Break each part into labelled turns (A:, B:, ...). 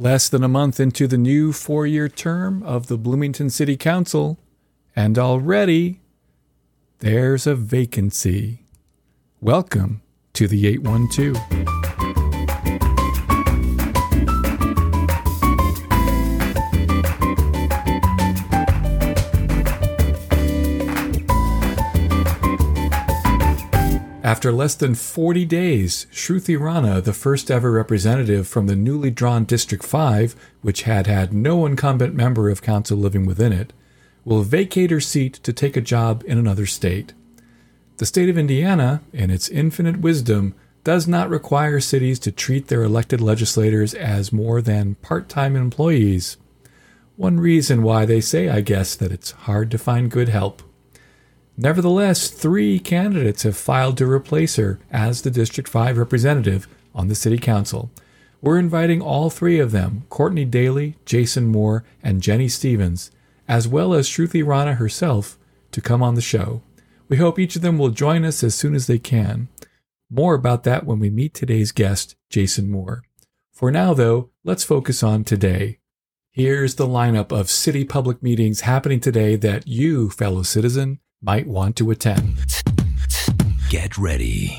A: Less than a month into the new four year term of the Bloomington City Council, and already there's a vacancy. Welcome to the 812. After less than 40 days, Shruti Rana, the first ever representative from the newly drawn District 5, which had had no incumbent member of council living within it, will vacate her seat to take a job in another state. The state of Indiana, in its infinite wisdom, does not require cities to treat their elected legislators as more than part time employees. One reason why they say, I guess, that it's hard to find good help. Nevertheless, three candidates have filed to replace her as the District 5 representative on the City Council. We're inviting all three of them, Courtney Daily, Jason Moore, and Jenny Stevens, as well as Shruti Rana herself, to come on the show. We hope each of them will join us as soon as they can. More about that when we meet today's guest, Jason Moore. For now, though, let's focus on today. Here's the lineup of city public meetings happening today that you, fellow citizen, might want to attend.
B: Get ready.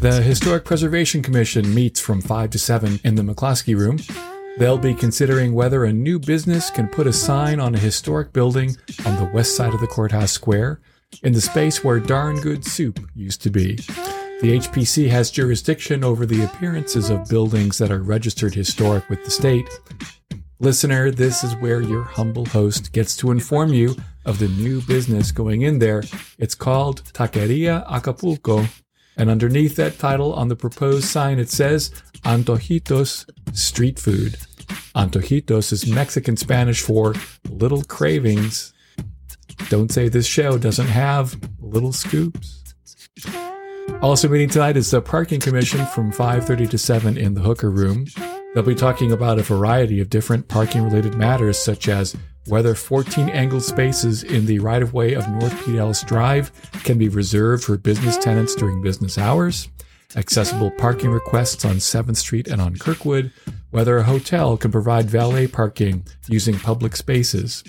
A: The Historic Preservation Commission meets from 5 to 7 in the McCloskey Room. They'll be considering whether a new business can put a sign on a historic building on the west side of the courthouse square, in the space where Darn Good Soup used to be. The HPC has jurisdiction over the appearances of buildings that are registered historic with the state, Listener, this is where your humble host gets to inform you of the new business going in there. It's called Taqueria Acapulco. And underneath that title on the proposed sign, it says Antojitos Street Food. Antojitos is Mexican Spanish for little cravings. Don't say this show doesn't have little scoops. Also meeting tonight is the Parking Commission from 5:30 to 7 in the Hooker Room. They'll be talking about a variety of different parking related matters, such as whether 14 angled spaces in the right of way of North Pete Ellis Drive can be reserved for business tenants during business hours, accessible parking requests on 7th Street and on Kirkwood, whether a hotel can provide valet parking using public spaces,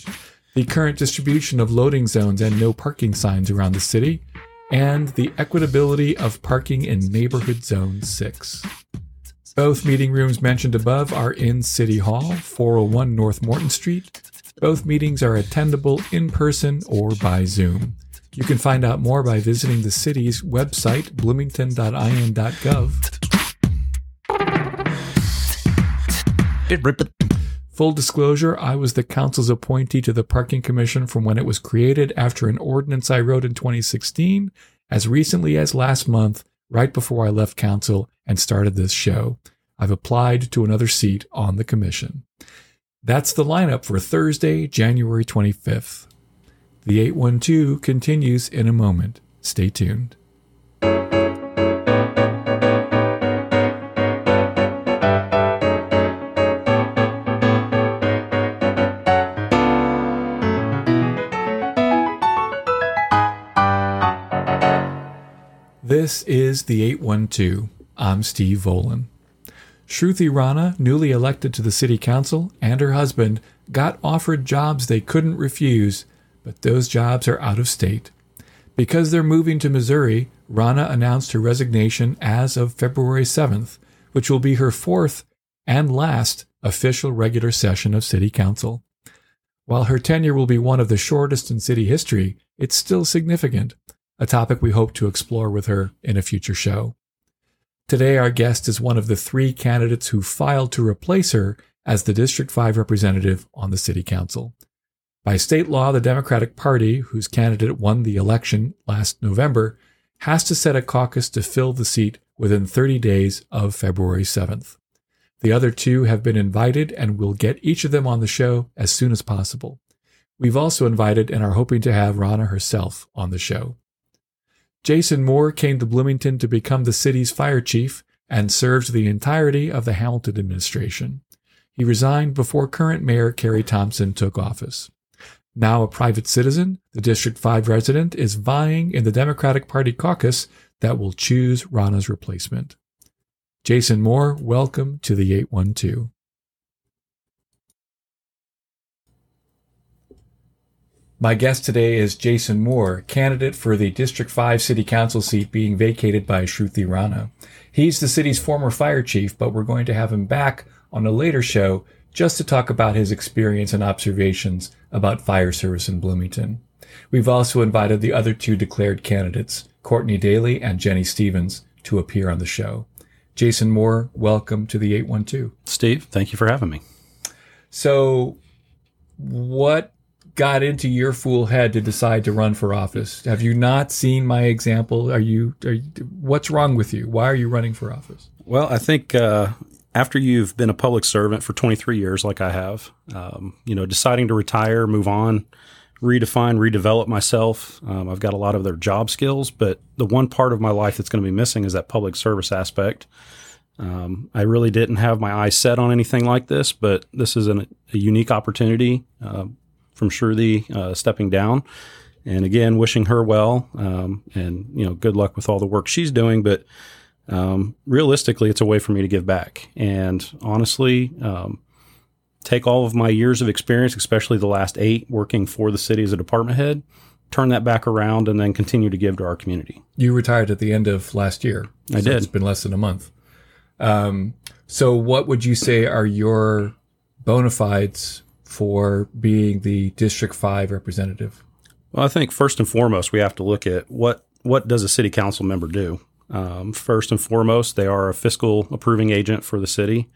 A: the current distribution of loading zones and no parking signs around the city, and the equitability of parking in Neighborhood Zone 6. Both meeting rooms mentioned above are in City Hall, 401 North Morton Street. Both meetings are attendable in person or by Zoom. You can find out more by visiting the city's website, bloomington.in.gov. Full disclosure, I was the council's appointee to the Parking Commission from when it was created after an ordinance I wrote in 2016, as recently as last month, right before I left council and started this show. I've applied to another seat on the commission. That's the lineup for Thursday, January 25th. The 812 continues in a moment. Stay tuned. This is the 812. I'm Steve Volan. Shruti Rana, newly elected to the city council, and her husband got offered jobs they couldn't refuse, but those jobs are out of state. Because they're moving to Missouri, Rana announced her resignation as of February 7th, which will be her fourth and last official regular session of city council. While her tenure will be one of the shortest in city history, it's still significant, a topic we hope to explore with her in a future show. Today, our guest is one of the three candidates who filed to replace her as the District 5 representative on the City Council. By state law, the Democratic Party, whose candidate won the election last November, has to set a caucus to fill the seat within 30 days of February 7th. The other two have been invited and we'll get each of them on the show as soon as possible. We've also invited and are hoping to have Rana herself on the show. Jason Moore came to Bloomington to become the city's fire chief and served the entirety of the Hamilton administration. He resigned before current mayor Kerry Thomson took office. Now a private citizen, the District 5 resident is vying in the Democratic Party caucus that will choose Rana's replacement. Jason Moore, welcome to the 812. My guest today is Jason Moore, candidate for the District 5 City Council seat being vacated by Shruti Rana. He's the city's former fire chief, but we're going to have him back on a later show just to talk about his experience and observations about fire service in Bloomington. We've also invited the other two declared candidates, Courtney Daily and Jenny Stevens, to appear on the show. Jason Moore, welcome to the 812.
C: Steve, thank you for having me.
A: So, what got into your fool head to decide to run for office? Have you not seen my example? Are you, are you what's wrong with you? Why are you running for office?
C: Well, I think uh, after you've been a public servant for 23 years, like I have, um, you know, deciding to retire, move on, redefine, redevelop myself. Um, I've got a lot of other job skills, but the one part of my life that's going to be missing is that public service aspect. Um, I really didn't have my eyes set on anything like this, but this is an, a unique opportunity. Uh, from Shruti uh, stepping down. And again, wishing her well, um, and you know, good luck with all the work she's doing. But um, realistically, it's a way for me to give back. And honestly, um, take all of my years of experience, especially the last eight working for the city as a department head, turn that back around, and then continue to give to our community.
A: You retired at the end of last year.
C: I
A: so
C: did.
A: It's been less than a month. Um, so, what would you say are your bona fides for being the District 5 representative?
C: Well, I think first and foremost, we have to look at what, what does a city council member do? Um, first and foremost, they are a fiscal approving agent for the city.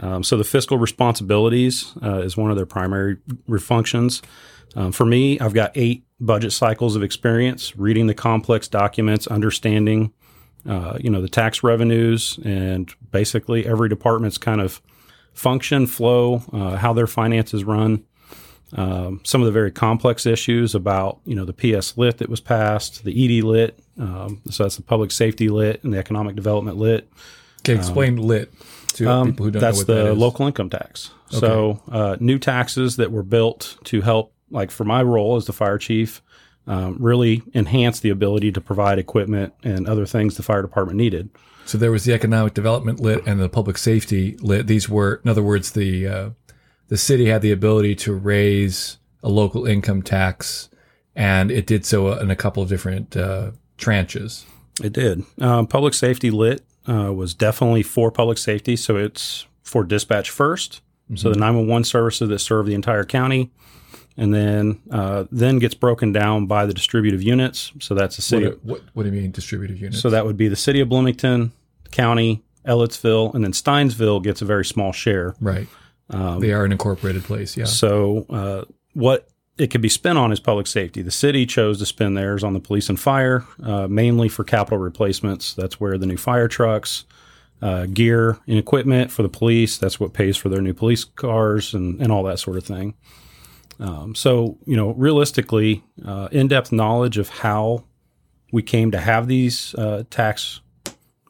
C: Um, so the fiscal responsibilities uh, is one of their primary functions. Um, for me, I've got eight budget cycles of experience reading the complex documents, understanding, uh, you know, the tax revenues, and basically every department's kind of function, flow, uh, how their finances run. Um, some of the very complex issues about you know the PS lit that was passed, the ED lit, um, so that's the public safety lit and the economic development lit.
A: Okay, explain lit to
C: Um,
A: people who don't
C: that's
A: know what
C: the
A: that is.
C: local income tax. So uh, new taxes that were built to help, like for my role as the fire chief, um, really enhance the ability to provide equipment and other things the fire department needed.
A: So there was the economic development lit and the public safety lit. These were, in other words, the uh, the city had the ability to raise a local income tax, and it did so in a couple of different uh, tranches.
C: It did. Um, public safety lit uh, was definitely for public safety, so it's for dispatch 1st So the 911 services that serve the entire county, and then uh, then gets broken down by the distributive units. So that's the city.
A: What, what, what do you mean distributive units?
C: So that would be the city of Bloomington, county, Ellettsville, and then Stinesville gets a very small share.
A: right,
C: Um,
A: they are an incorporated place. Yeah.
C: So uh, what it could be spent on is public safety. The city chose to spend theirs on the police and fire, uh, mainly for capital replacements. That's where the new fire trucks, uh, gear and equipment for the police. That's what pays for their new police cars and, and all that sort of thing. Um, so you know, realistically, uh, in-depth knowledge of how we came to have these uh, tax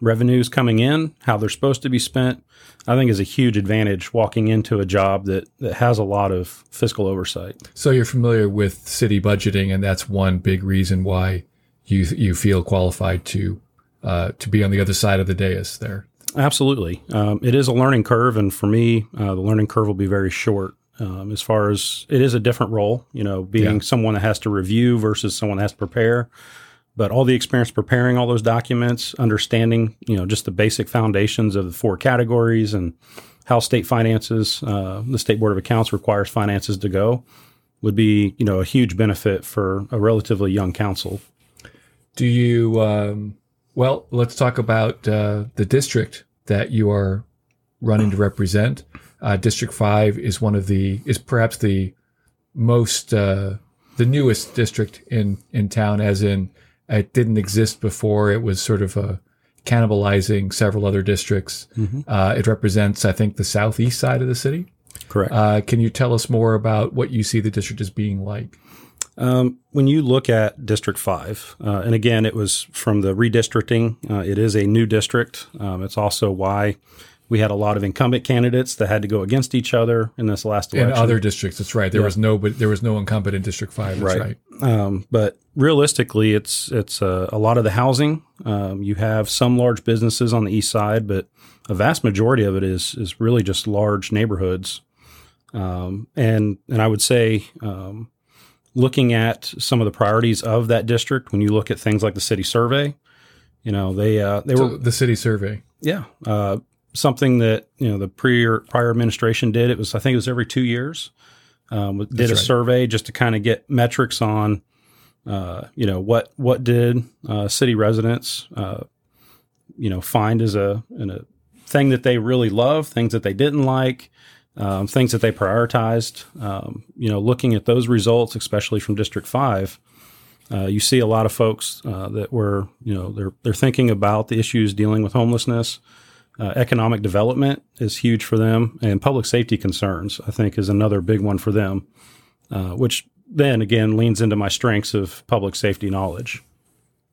C: revenues coming in, how they're supposed to be spent, I think is a huge advantage walking into a job that, that has a lot of fiscal oversight.
A: So you're familiar with city budgeting, and that's one big reason why you you feel qualified to uh, to be on the other side of the dais there.
C: Absolutely. Um, it is a learning curve. And for me, uh, the learning curve will be very short. Um, as far as it is a different role, you know, being
A: Yeah.
C: someone that has to review versus someone that has to prepare. But all the experience preparing all those documents, understanding, you know, just the basic foundations of the four categories and how state finances, uh, the state board of accounts requires finances to go, would be, you know, a huge benefit for a relatively young council.
A: Do you? Um, well, let's talk about uh, the district that you are running to represent. Uh, district five is one of the is perhaps the most uh, the newest district in in town, as in it didn't exist before. It was sort of a cannibalizing several other districts. Uh, it represents, I think, the southeast side of the city.
C: Correct.
A: Uh, can you tell us more about what you see the district as being like?
C: Um, when you look at District 5, uh, and again, it was from the redistricting, uh, it is a new district. Um, it's also why We had a lot of incumbent candidates that had to go against each other in this last election.
A: In other districts, that's right. There
C: Yeah.
A: was no, but there was no incumbent in District Five. That's right.
C: Um, but realistically, it's it's uh, a lot of the housing. Um, you have some large businesses on the east side, but a vast majority of it is is really just large neighborhoods. Um, and and I would say, um, looking at some of the priorities of that district, when you look at things like the city survey, you know they uh, they
A: So
C: were
A: the city survey.
C: yeah uh, something that you know the prior prior administration did. It was I think it was every two years. Um, did
A: That's
C: a
A: right.
C: survey just to kind of get metrics on, uh, you know what what did uh, city residents, uh, you know, find as a, in a thing that they really love, things that they didn't like, um, things that they prioritized. Um, you know, looking at those results, especially from District Five, uh, you see a lot of folks uh, that were, you know, they're they're thinking about the issues dealing with homelessness. Uh, economic development is huge for them, and public safety concerns, I think, is another big one for them. Uh, which then again leans into my strengths of public safety knowledge.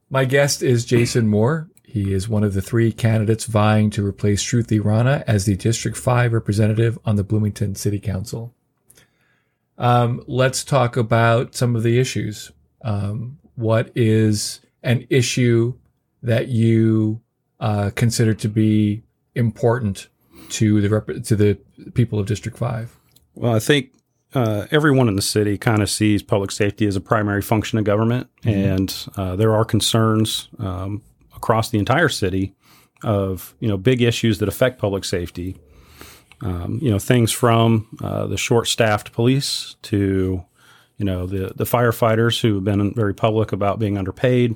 A: My guest is Jason Moore. He is one of the three candidates vying to replace Shruti Rana as the District 5 representative on the Bloomington City Council. Um, let's talk about some of the issues. Um, what is an issue that you uh, consider to be important to the rep- to the people of District 5?
C: Well, I think uh, everyone in the city kind of sees public safety as a primary function of government, and uh, there are concerns um, across the entire city of you know big issues that affect public safety. Um, you know things from uh, the short-staffed police to you know the the firefighters who have been very public about being underpaid.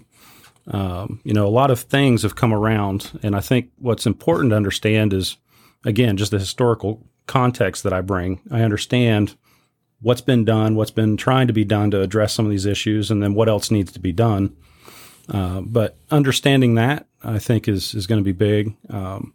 C: Um, you know a lot of things have come around, and I think what's important to understand is again just the historical context that I bring. I understand what's been done, what's been trying to be done to address some of these issues, and then what else needs to be done. Uh, but understanding that, I think, is is going to be big. Um,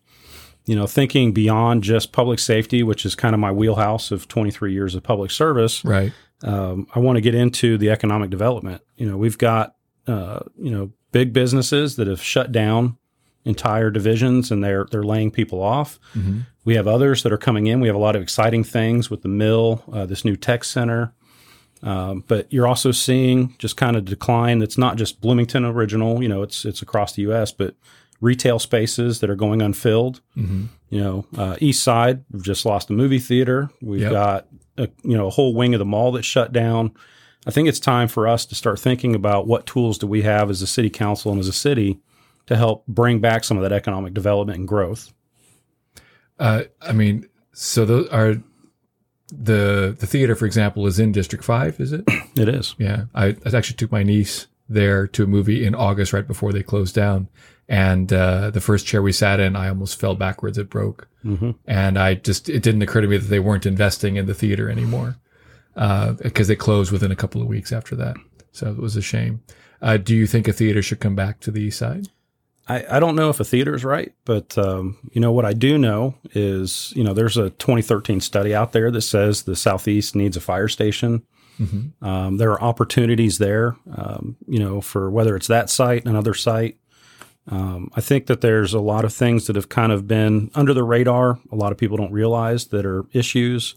C: you know, thinking beyond just public safety, which is kind of my wheelhouse of 23 years of public service.
A: Right.
C: Um, I want to get into the economic development. You know, we've got uh, you know big businesses that have shut down entire divisions and they're they're laying people off. We have others that are coming in. We have a lot of exciting things with the mill, uh, this new tech center. Um, but you're also seeing just kind of decline. That's not just Bloomington original. You know, it's it's across the U.S. But retail spaces that are going unfilled. You know, uh, East Side we've just lost a movie theater. We've
A: Yep.
C: got a, you know a whole wing of the mall that's shut down. I think it's time for us to start thinking about what tools do we have as a city council and as a city to help bring back some of that economic development and growth.
A: Uh, I mean, so those are the the theater, for example, is in District Five. Is it?
C: It is.
A: Yeah, I, I actually took my niece there to a movie in August, right before they closed down. And uh, the first chair we sat in, I almost fell backwards. It broke,
C: Mm-hmm.
A: and I just it didn't occur to me that they weren't investing in the theater anymore because they closed within a couple of weeks after that. So it was a shame. Uh, do you think a theater should come back to the east side?
C: I, I don't know if a theater is right, but um, you know what I do know is you know there's a 2013 study out there that says the southeast needs a fire station. Um, there are opportunities there, um, you know, for whether it's that site, another site. Um, I think that there's a lot of things that have kind of been under the radar. A lot of people don't realize that are issues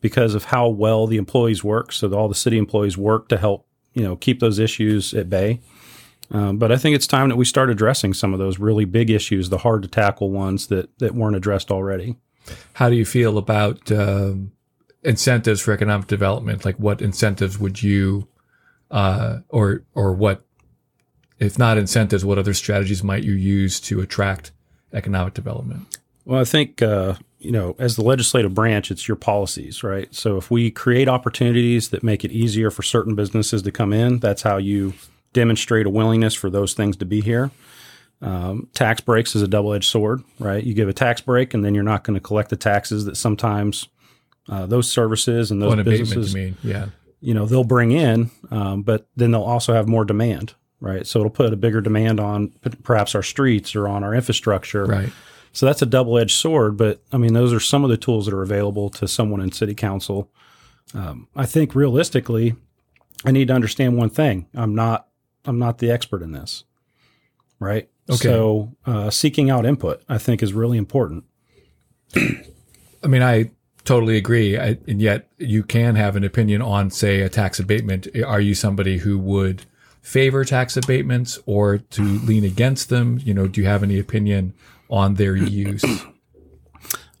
C: because of how well the employees work. So all the city employees work to help, you know, keep those issues at bay. Um, but I think it's time that we start addressing some of those really big issues, the hard to tackle ones that that weren't addressed already.
A: How do you feel about um, incentives for economic development? Like, what incentives would you, uh, or or what, if not incentives, what other strategies might you use to attract economic development?
C: Well, I think uh, you know, as the legislative branch, it's your policies, right? So if we create opportunities that make it easier for certain businesses to come in, that's how you demonstrate a willingness for those things to be here. Um, tax breaks is a double-edged sword, right? You give a tax break, and then you're not going to collect the taxes that sometimes uh, those services and those businesses
A: you mean? Yeah.
C: you know they'll bring in, um, but then they'll also have more demand, right? So it'll put a bigger demand on p- perhaps our streets or on our infrastructure,
A: Right.
C: So that's a double edged sword. But I mean, those are some of the tools that are available to someone in city council. Um, I think realistically, I need to understand one thing: I'm not I'm not the expert in this, right?
A: Okay.
C: So uh, seeking out input, I think, is really important.
A: I mean, I totally agree. I, and yet you can have an opinion on, say, a tax abatement. Are you somebody who would favor tax abatements or to lean against them? You know, do you have any opinion on their use?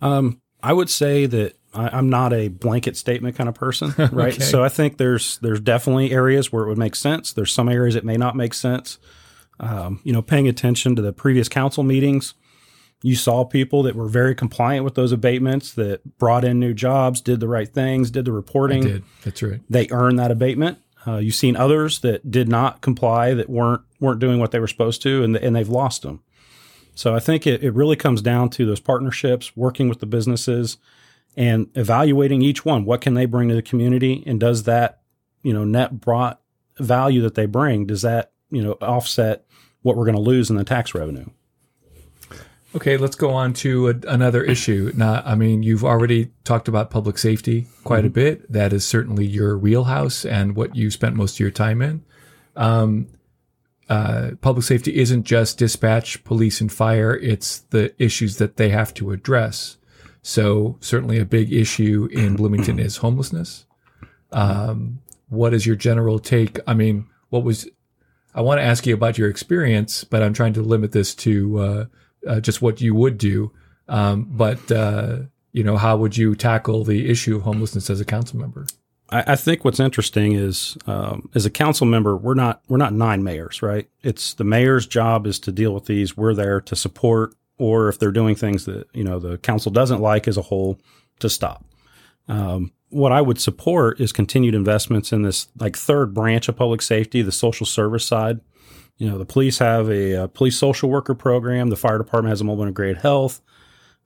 C: Um, I would say that I, am not a blanket statement kind of person, right? okay. So I think there's there's definitely areas where it would make sense. There's some areas it may not make sense. Um, you know, paying attention to the previous council meetings, you saw people that were very compliant with those abatements, that brought in new jobs, did the right things, did the reporting.
A: Did. That's right.
C: They earned that abatement. Uh, you've seen others that did not comply, that weren't weren't doing what they were supposed to, and and they've lost them. So I think it, it really comes down to those partnerships, working with the businesses, and evaluating each one. What can they bring to the community, and does that you know net brought value that they bring does that you know offset what we're going to lose in the tax revenue?
A: Okay, let's go on to a, another issue. Now, I mean, you've already talked about public safety quite mm-hmm. a bit. That is certainly your wheelhouse and what you spent most of your time in. Um, uh, public safety isn't just dispatch, police, and fire. It's the issues that they have to address. So certainly a big issue in Bloomington is homelessness. Um, what is your general take? I mean, what was, I want to ask you about your experience, but I'm trying to limit this to, uh, uh, just what you would do. Um, but uh, you know, how would you tackle the issue of homelessness as a council member?
C: I, I think what's interesting is, um, as a council member, we're not we're not nine mayors, right? It's the mayor's job is to deal with these. We're there to support, or if they're doing things that you know the council doesn't like as a whole, to stop. Um, what I would support is continued investments in this like third branch of public safety, the social service side. You know, the police have a, a police social worker program. The fire department has a mobile integrated health.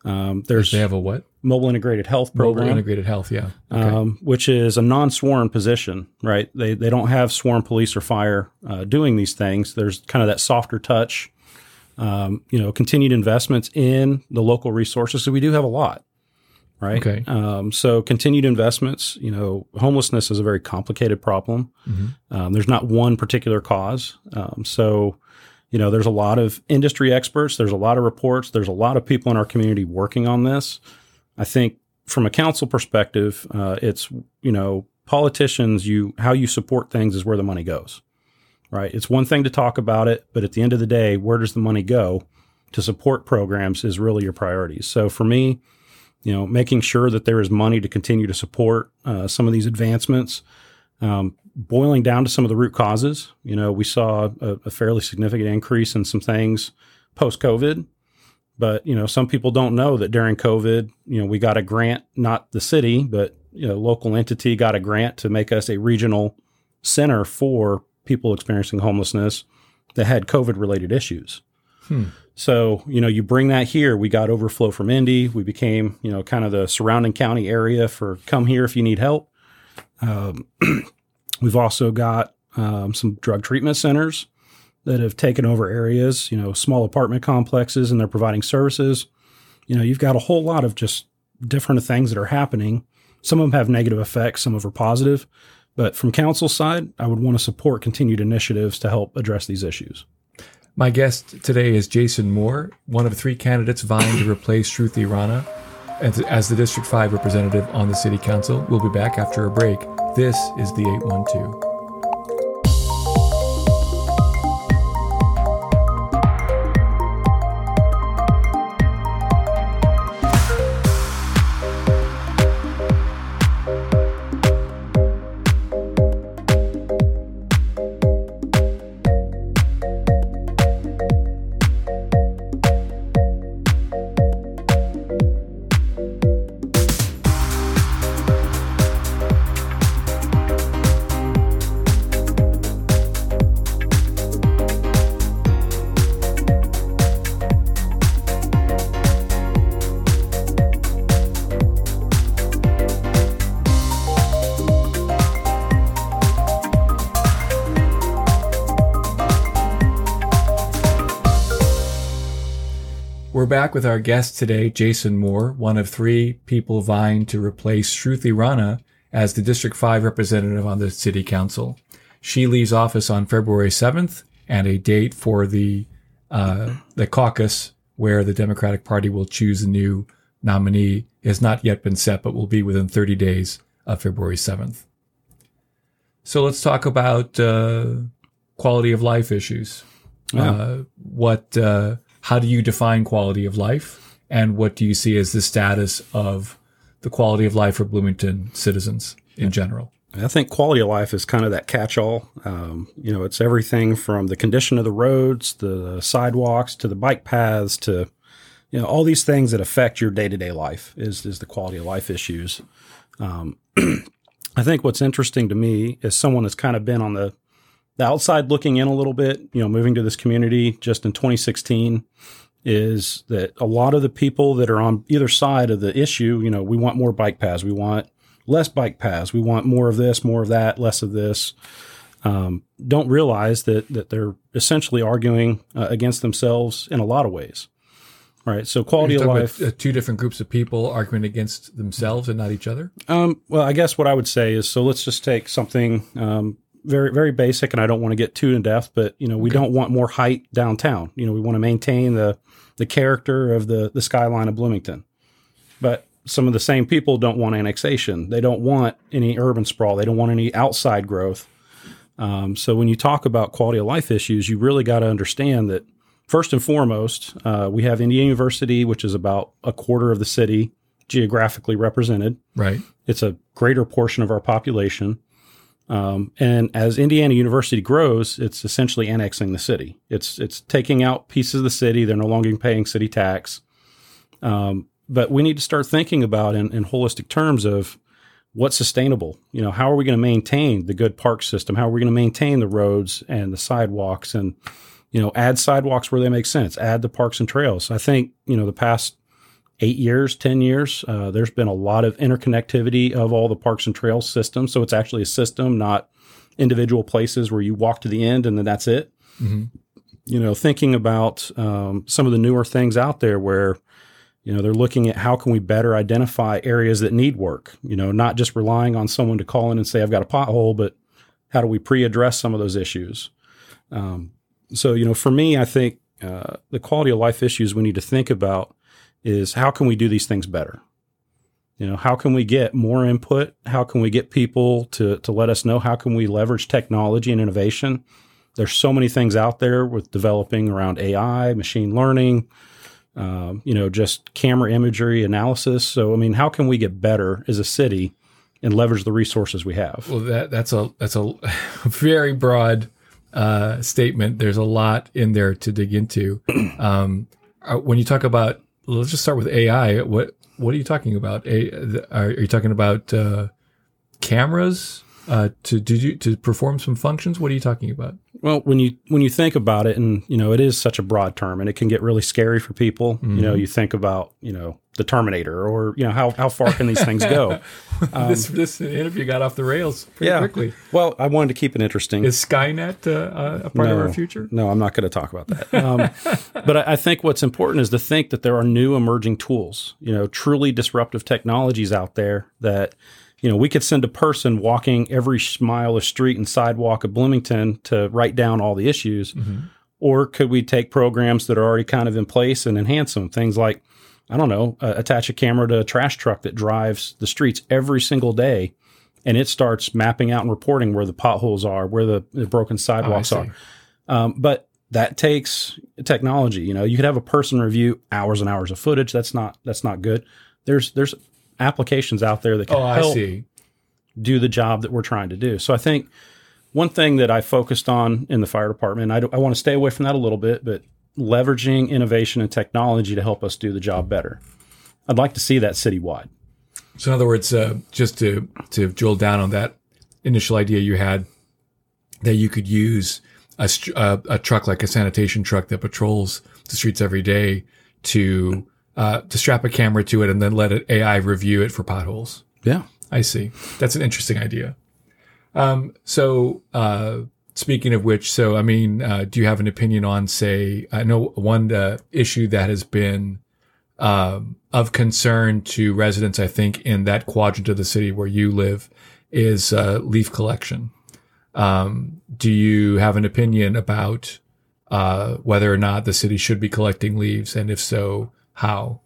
A: Um, there's they have a what?
C: Mobile integrated health program.
A: Mobile integrated health, yeah.
C: Okay. Um, which is a non-sworn position, right? They they don't have sworn police or fire uh, doing these things. There's kind of that softer touch. Um, you know, continued investments in the local resources. So we do have a lot right?
A: Okay.
C: Um, so continued investments. You know, homelessness is a very complicated problem. Mm-hmm. Um, there's not one particular cause. Um, so, you know, there's a lot of industry experts. There's a lot of reports. There's a lot of people in our community working on this. I think from a council perspective, uh, it's you know politicians. You how you support things is where the money goes. Right. It's one thing to talk about it, but at the end of the day, where does the money go? To support programs is really your priorities. So for me, you know, making sure that there is money to continue to support uh, some of these advancements. Um, boiling down to some of the root causes, you know, we saw a, a fairly significant increase in some things post COVID. But you know, some people don't know that during COVID, you know, we got a grant, not the city, but you know, local entity got a grant to make us a regional center for people experiencing homelessness that had COVID related issues. Hmm. So, you know, you bring that here. We got overflow from Indy. We became, you know, kind of the surrounding county area for come here if you need help. Um, we've also got um, some drug treatment centers that have taken over areas, you know, small apartment complexes, and they're providing services. You know, you've got a whole lot of just different things that are happening. Some of them have negative effects, some of them are positive. But from council side, I would want to support continued initiatives to help address these issues.
A: My guest today is Jason Moore, one of three candidates vying to replace Shruti Rana as the District 5 representative on the City Council. We'll be back after a break. This is the 812. We're back with our guest today, Jason Moore, one of three people vying to replace Shruti Rana as the District 5 representative on the City Council. She leaves office on February 7th, and a date for the uh, the caucus where the Democratic Party will choose a new nominee has not yet been set, but will be within 30 days of February 7th. So let's talk about uh, quality of life issues.
C: Yeah.
A: Uh, what? How do you define quality of life, and what do you see as the status of the quality of life for Bloomington citizens in general?
C: I think quality of life is kind of that catch-all. Um, you know, it's everything from the condition of the roads, the sidewalks, to the bike paths, to you know all these things that affect your day-to-day life. Is is the quality of life issues. Um, I think what's interesting to me is someone that's kind of been on the the outside looking in a little bit. You know, moving to this community just in 2016 is that a lot of the people that are on either side of the issue, you know, we want more bike paths, we want less bike paths, we want more of this, more of that, less of this. Um, don't realize that that they're essentially arguing uh, against themselves in a lot of ways, right? So quality of life.
A: about, uh, two different groups of people arguing against themselves and not each other.
C: Um, well, I guess what I would say is so let's just take something um, very very basic, and I don't want to get too in depth, but you know we don't want more height downtown. You know we want to maintain the the character of the the skyline of Bloomington, but some of the same people don't want annexation. They don't want any urban sprawl. They don't want any outside growth. Um, so when you talk about quality of life issues, you really got to understand that first and foremost, uh, we have Indiana University, which is about a quarter of the city geographically represented.
A: Right.
C: It's a greater portion of our population. Um, and as Indiana University grows, it's essentially annexing the city. It's it's taking out pieces of the city. They're no longer paying city tax. Um, but we need to start thinking about in, in holistic terms of what's sustainable. You know, how are we going to maintain the good park system? How are we going to maintain the roads and the sidewalks and you know add sidewalks where they make sense? Add the parks and trails. I think you know the past eight years, 10 years, uh, there's been a lot of interconnectivity of all the parks and trails systems. So it's actually a system, not individual places where you walk to the end and then that's it.
A: Mm-hmm.
C: You know, thinking about um, some of the newer things out there where, you know, they're looking at how can we better identify areas that need work, you know, not just relying on someone to call in and say, I've got a pothole, but how do we pre address some of those issues? Um, so, you know, for me, I think uh, the quality of life issues we need to think about is how can we do these things better? You know, how can we get more input? How can we get people to to let us know? How can we leverage technology and innovation? There's so many things out there with developing around AI, machine learning, um, you know, just camera imagery analysis. So, I mean, how can we get better as a city and leverage the resources we have?
A: Well, that that's a that's a very broad uh, statement. There's a lot in there to dig into. Um, uh, when you talk about, let's just start with AI. What what are you talking about? A, are, are you talking about uh, cameras uh, to do to perform some functions? What are you talking about?
C: Well, when you when you think about it, and you know, it is such a broad term, and it can get really scary for people. You know, you think about you know the Terminator, or you know how how far can these things go?
A: this this interview got off the rails pretty quickly.
C: Well, I wanted to keep it interesting.
A: Is Skynet uh, a part of our future?
C: No, I'm not going to talk about that. Um, but I, I think what's important is to think that there are new emerging tools, you know, truly disruptive technologies out there that, you know, we could send a person walking every mile of street and sidewalk of Bloomington to write down all the issues. Or could we take programs that are already kind of in place and enhance them? Things like, I don't know, uh, attach a camera to a trash truck that drives the streets every single day and it starts mapping out and reporting where the potholes are, where the, the broken sidewalks
A: see.
C: are. Um, but that takes technology. You know, you could have a person review hours and hours of footage. That's not that's not good. There's there's applications out there that can
A: Oh, I
C: help
A: see.
C: do the job that we're trying to do. So I think one thing that I focused on in the fire department, I, do, I want to stay away from that a little bit, but leveraging innovation and technology to help us do the job better. I'd like to see that citywide.
A: So, in other words, uh, just to to drill down on that initial idea you had, that you could use a, uh, a truck like a sanitation truck that patrols the streets every day to uh, to strap a camera to it and then let it AI review it for potholes.
C: Yeah.
A: I see. That's an interesting idea. Um, so, uh, speaking of which, so I mean, uh, do you have an opinion on, say, I know one uh, issue that has been um, of concern to residents, I think, in that quadrant of the city where you live, is uh, leaf collection. Um, do you have an opinion about uh, whether or not the city should be collecting leaves, and if so, how?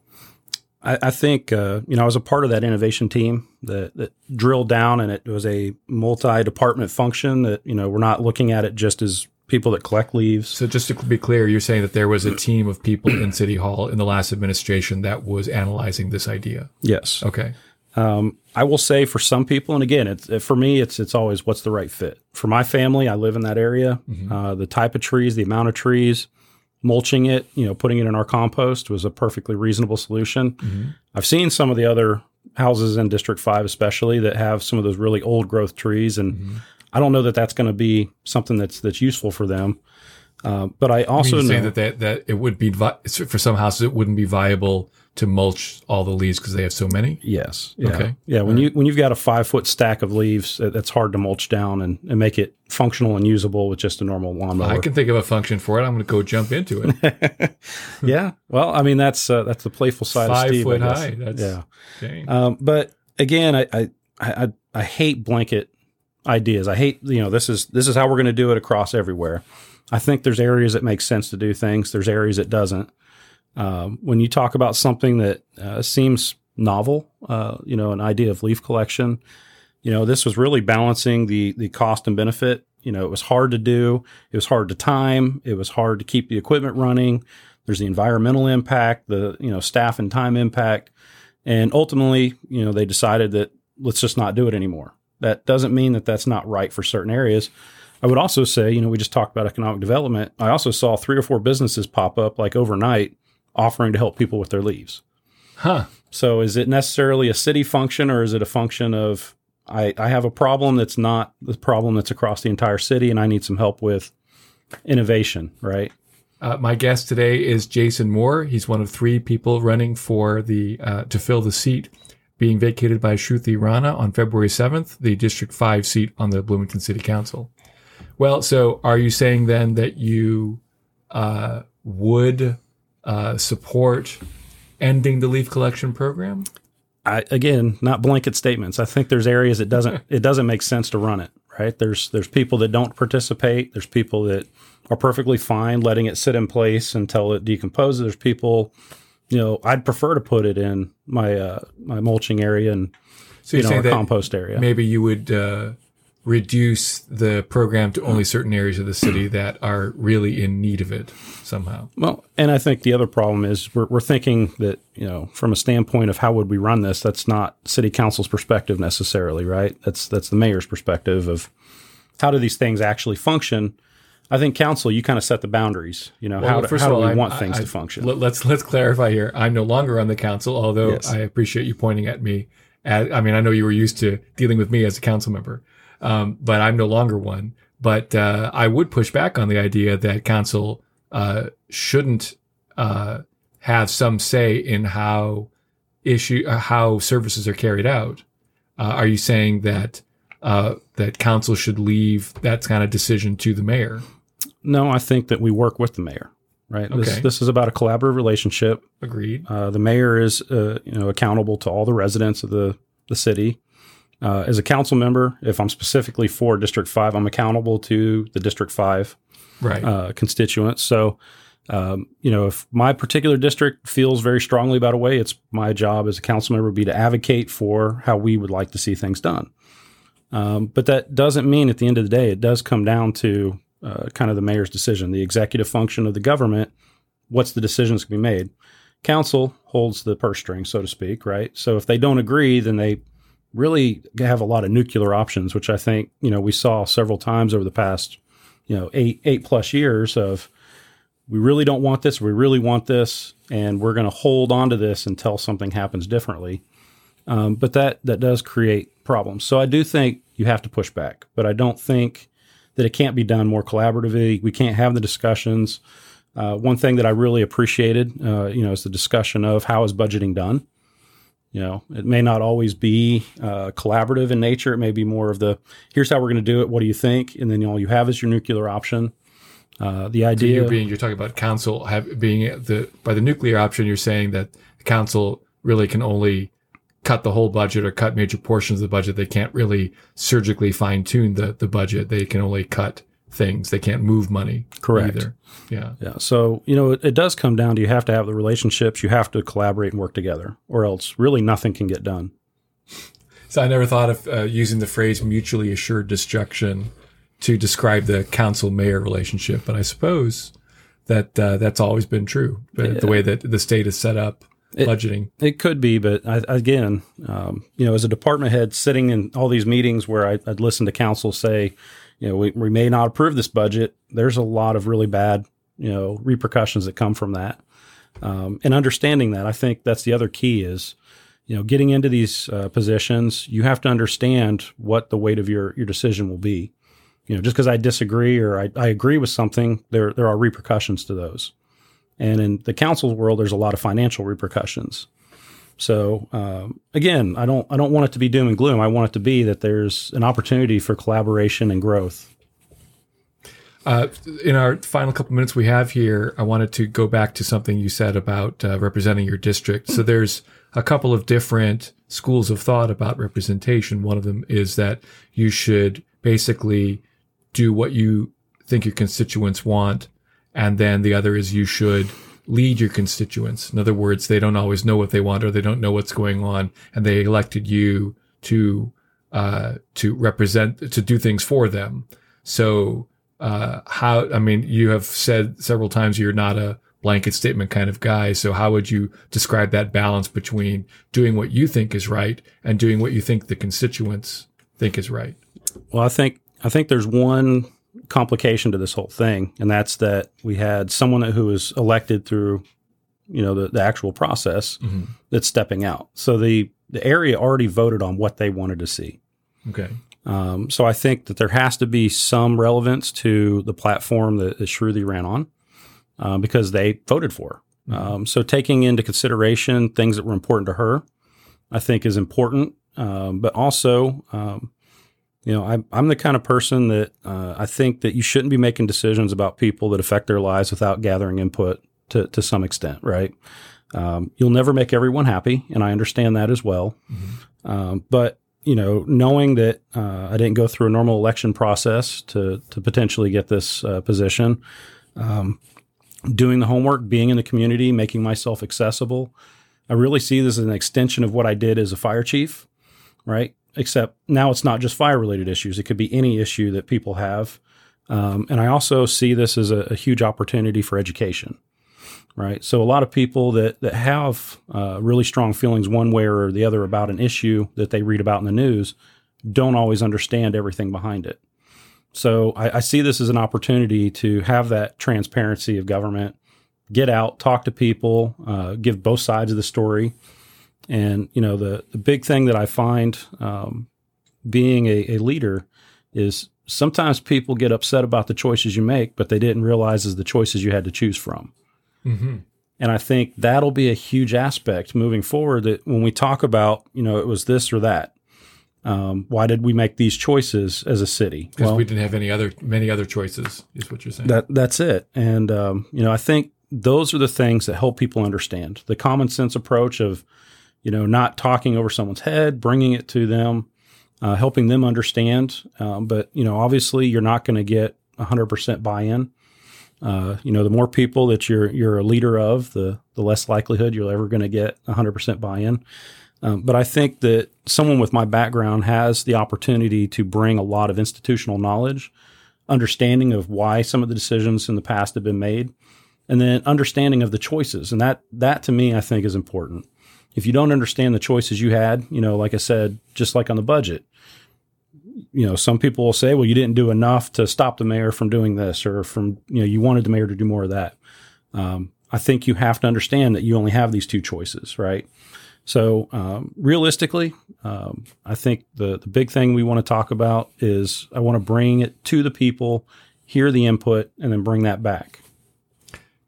C: I, I think uh, you know I was a part of that innovation team that, that drilled down, and it was a multi-department function. That you know we're not looking at it just as people that collect leaves.
A: So just to be clear, you're saying that there was a team of people in City Hall in the last administration that was analyzing this idea.
C: Yes.
A: Okay.
C: Um, I will say for some people, and again, it's for me, it's it's always what's the right fit for my family. I live in that area. Uh, the type of trees, the amount of trees, mulching it, you know, putting it in our compost was a perfectly reasonable solution. I've seen some of the other houses in District Five, especially that have some of those really old growth trees, and I don't know that that's going to be something that's that's useful for them. Uh, but I also know
A: say that, that that it would be vi- for some houses it wouldn't be viable to mulch all the leaves because they have so many.
C: Yes. Yeah.
A: Okay.
C: Yeah. When you when you've got a five foot stack of leaves, it- that's hard to mulch down and, and make it functional and usable with just a normal lawnmower.
A: I can think of a function for it. I'm going to go jump into it.
C: yeah. Well, I mean that's uh, that's the playful side
A: Five
C: of Steve. I
A: foot high. That's
C: yeah.
A: dang.
C: Um, but again, I, I I I hate blanket ideas. I hate you know this is this is how we're going to do it across everywhere. I think there's areas that make sense to do things. There's areas that doesn't. Um, when you talk about something that uh, seems novel, uh, you know, an idea of leaf collection, you know, this was really balancing the the cost and benefit. You know, it was hard to do. It was hard to time. It was hard to keep the equipment running. There's the environmental impact, the you know staff and time impact, and ultimately, you know, they decided that let's just not do it anymore. That doesn't mean that that's not right for certain areas. I would also say, you know, we just talked about economic development. I also saw three or four businesses pop up like overnight offering to help people with their leaves.
A: Huh.
C: So is it necessarily a city function or is it a function of I, I have a problem that's not the problem that's across the entire city and I need some help with innovation, right?
A: Uh, my guest today is Jason Moore. He's one of three people running for the uh, to fill the seat being vacated by Shruti Rana on February 7th, the District 5 seat on the Bloomington City Council. Well, so are you saying then that you uh, would uh, support ending the leaf collection program?
C: I, again, not blanket statements. I think there's areas it doesn't it doesn't make sense to run it. Right? There's there's people that don't participate. There's people that are perfectly fine letting it sit in place until it decomposes. There's people, you know, I'd prefer to put it in my uh, my mulching area and
A: So
C: you know our compost area.
A: maybe you would uh, reduce the program to only certain areas of the city that are really in need of it somehow.
C: Well, and I think the other problem is we're, we're thinking that, you know, from a standpoint of how would we run this, that's not city council's perspective necessarily, right? That's, that's the mayor's perspective of how do these things actually function? I think council, you kind of set the boundaries, you know, how, do, how do we
A: I'm-
C: want
A: I-
C: things
A: I-
C: to function?
A: Let, us let's clarify here. I'm no longer on the council, although
C: Yes.
A: I appreciate you pointing at me. I mean, I know you were used to dealing with me as a council member, um, but I'm no longer one. But uh, I would push back on the idea that council uh, shouldn't uh, have some say in how issue uh, how services are carried out. Uh, are you saying that uh, that council should leave that kind of decision to the mayor?
C: no, I think that we work with the mayor, right? This,
A: Okay.
C: this is about a collaborative relationship.
A: Agreed.
C: Uh, the mayor is, uh, you know, accountable to all the residents of the the city. Uh, as a council member, if I'm specifically for District Five, I'm accountable to the District Five
A: Right.
C: uh, constituents. So, um, you know, if my particular district feels very strongly about a way, it's my job as a council member would be to advocate for how we would like to see things done. Um, but that doesn't mean at the end of the day, it does come down to uh, kind of the mayor's decision, the executive function of the government. What's the decisions to be made? Council holds the purse string, so to speak, right? So if they don't agree, then they really have a lot of nuclear options, which I think you know we saw several times over the past you know eight eight plus years of we really don't want this, we really want this, and we're going to hold on to this until something happens differently. Um, but that that does create problems. So I do think you have to push back, but I don't think that it can't be done more collaboratively. We can't have the discussions. Uh, one thing that I really appreciated, uh, you know, is the discussion of how is budgeting done. You know, it may not always be uh, collaborative in nature. It may be more of the here's how we're going to do it. What do you think? And then all you have is your nuclear option. Uh, the
A: So
C: idea,
A: you're being you're talking about council have, being the by the nuclear option. You're saying that the council really can only cut the whole budget or cut major portions of the budget. They can't really surgically fine tune the the budget. They can only cut things. They can't move money.
C: Correct.
A: Either. Yeah.
C: Yeah. So, you know, it, it does come down to you have to have the relationships, you have to collaborate and work together, or else really nothing can get done.
A: So I never thought of uh, using the phrase mutually assured destruction to describe the council mayor relationship, but I suppose that uh, that's always been true. But the way that the state is set up, budgeting.
C: It could be, but I, again, um, you know, as a department head sitting in all these meetings where I, I'd listen to council say, you know, we, we may not approve this budget. There's a lot of really bad, you know, repercussions that come from that. Um, and understanding that, I think that's the other key is, you know, getting into these uh, positions, you have to understand what the weight of your your decision will be. You know, just because I disagree or I, I agree with something, there there are repercussions to those. And in the council world, there's a lot of financial repercussions. So um, again, I don't I don't want it to be doom and gloom. I want it to be that there's an opportunity for collaboration and growth.
A: Uh, in our final couple minutes we have here, I wanted to go back to something you said about uh, representing your district. So there's a couple of different schools of thought about representation. One of them is that you should basically do what you think your constituents want, and then the other is you should lead your constituents. In other words, they don't always know what they want or they don't know what's going on, and they elected you to uh, to represent to do things for them. So uh, how? I mean, you have said several times you're not a blanket statement kind of guy. So how would you describe that balance between doing what you think is right and doing what you think the constituents think is right?
C: Well, I think I think there's one complication to this whole thing, and that's that we had someone who was elected through, you know, the, the actual process
A: Mm-hmm.
C: that's stepping out. So the the area already voted on what they wanted to see.
A: Okay.
C: Um, so I think that there has to be some relevance to the platform that, that Shruti ran on uh, because they voted for. Um, so taking into consideration things that were important to her, I think is important. Um, but also, um, you know, I, I'm the kind of person that uh, I think that you shouldn't be making decisions about people that affect their lives without gathering input to, to some extent, right? Um, you'll never make everyone happy, and I understand that as well. Um, but you know, knowing that uh, I didn't go through a normal election process to to potentially get this uh, position, um, doing the homework, being in the community, making myself accessible, I really see this as an extension of what I did as a fire chief, right? Except now it's not just fire related issues; it could be any issue that people have. Um, and I also see this as a, a huge opportunity for education right? So a lot of people that that have uh, really strong feelings one way or the other about an issue that they read about in the news don't always understand everything behind it. So I, I see this as an opportunity to have that transparency of government, get out, talk to people, uh, give both sides of the story. And you know the the big thing that I find um, being a, a leader is sometimes people get upset about the choices you make, but they didn't realize is the choices you had to choose from. And I think that'll be a huge aspect moving forward. That when we talk about, you know, it was this or that. Um, why did we make these choices as a city?
A: Because we didn't have any other many other choices, is what you're saying.
C: that that's it. And um, you know, I think those are the things that help people understand the common sense approach of, you know, not talking over someone's head, bringing it to them, uh, helping them understand. Um, but you know, obviously, you're not going to get 100% buy-in. Uh, you know, the more people that you're you're a leader of, the the less likelihood you're ever going to get 100% buy-in. Um, but I think that someone with my background has the opportunity to bring a lot of institutional knowledge, understanding of why some of the decisions in the past have been made, and then understanding of the choices. And that that to me, I think, is important. If you don't understand the choices you had, you know, like I said, just like on the budget, you know, some people will say, well, you didn't do enough to stop the mayor from doing this, or from, you know, you wanted the mayor to do more of that. Um, I think you have to understand that you only have these two choices, right? So, um, realistically, um, I think the, the big thing we want to talk about is I want to bring it to the people, hear the input, and then bring that back.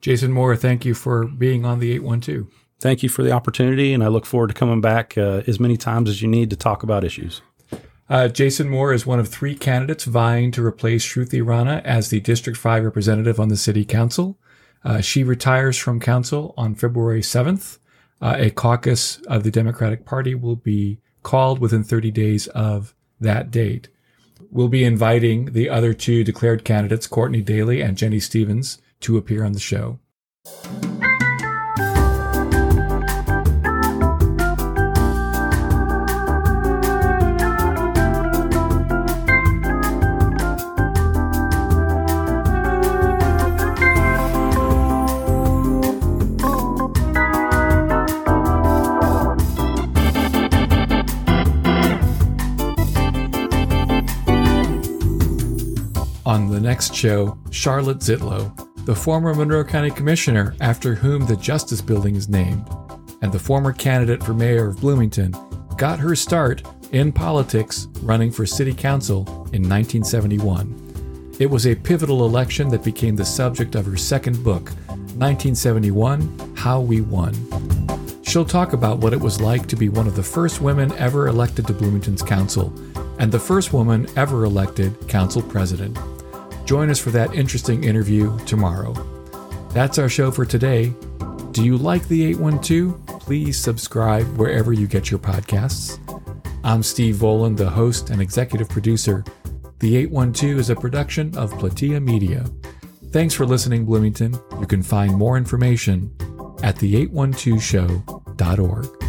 A: Jason Moore, thank you for being on the 812.
C: Thank you for the opportunity, and I look forward to coming back uh, as many times as you need to talk about issues.
A: Uh, Jason Moore is one of three candidates vying to replace Shruti Rana as the District 5 representative on the City Council. Uh, she retires from council on February 7th. Uh, a caucus of the Democratic Party will be called within 30 days of that date. We'll be inviting the other two declared candidates, Courtney Daily and Jenny Stevens, to appear on the show. On the next show, Charlotte Zietlow, the former Monroe County Commissioner after whom the Justice Building is named, and the former candidate for mayor of Bloomington, got her start in politics running for city council in 1971. It was a pivotal election that became the subject of her second book, 1971 How We Won. She'll talk about what it was like to be one of the first women ever elected to Bloomington's council and the first woman ever elected council president. Join us for that interesting interview tomorrow. That's our show for today. Do you like the 812? Please subscribe wherever you get your podcasts. I'm Steve Volan, the host and executive producer. The 812 is a production of Plateia Media. Thanks for listening, Bloomington. You can find more information at the812show.org.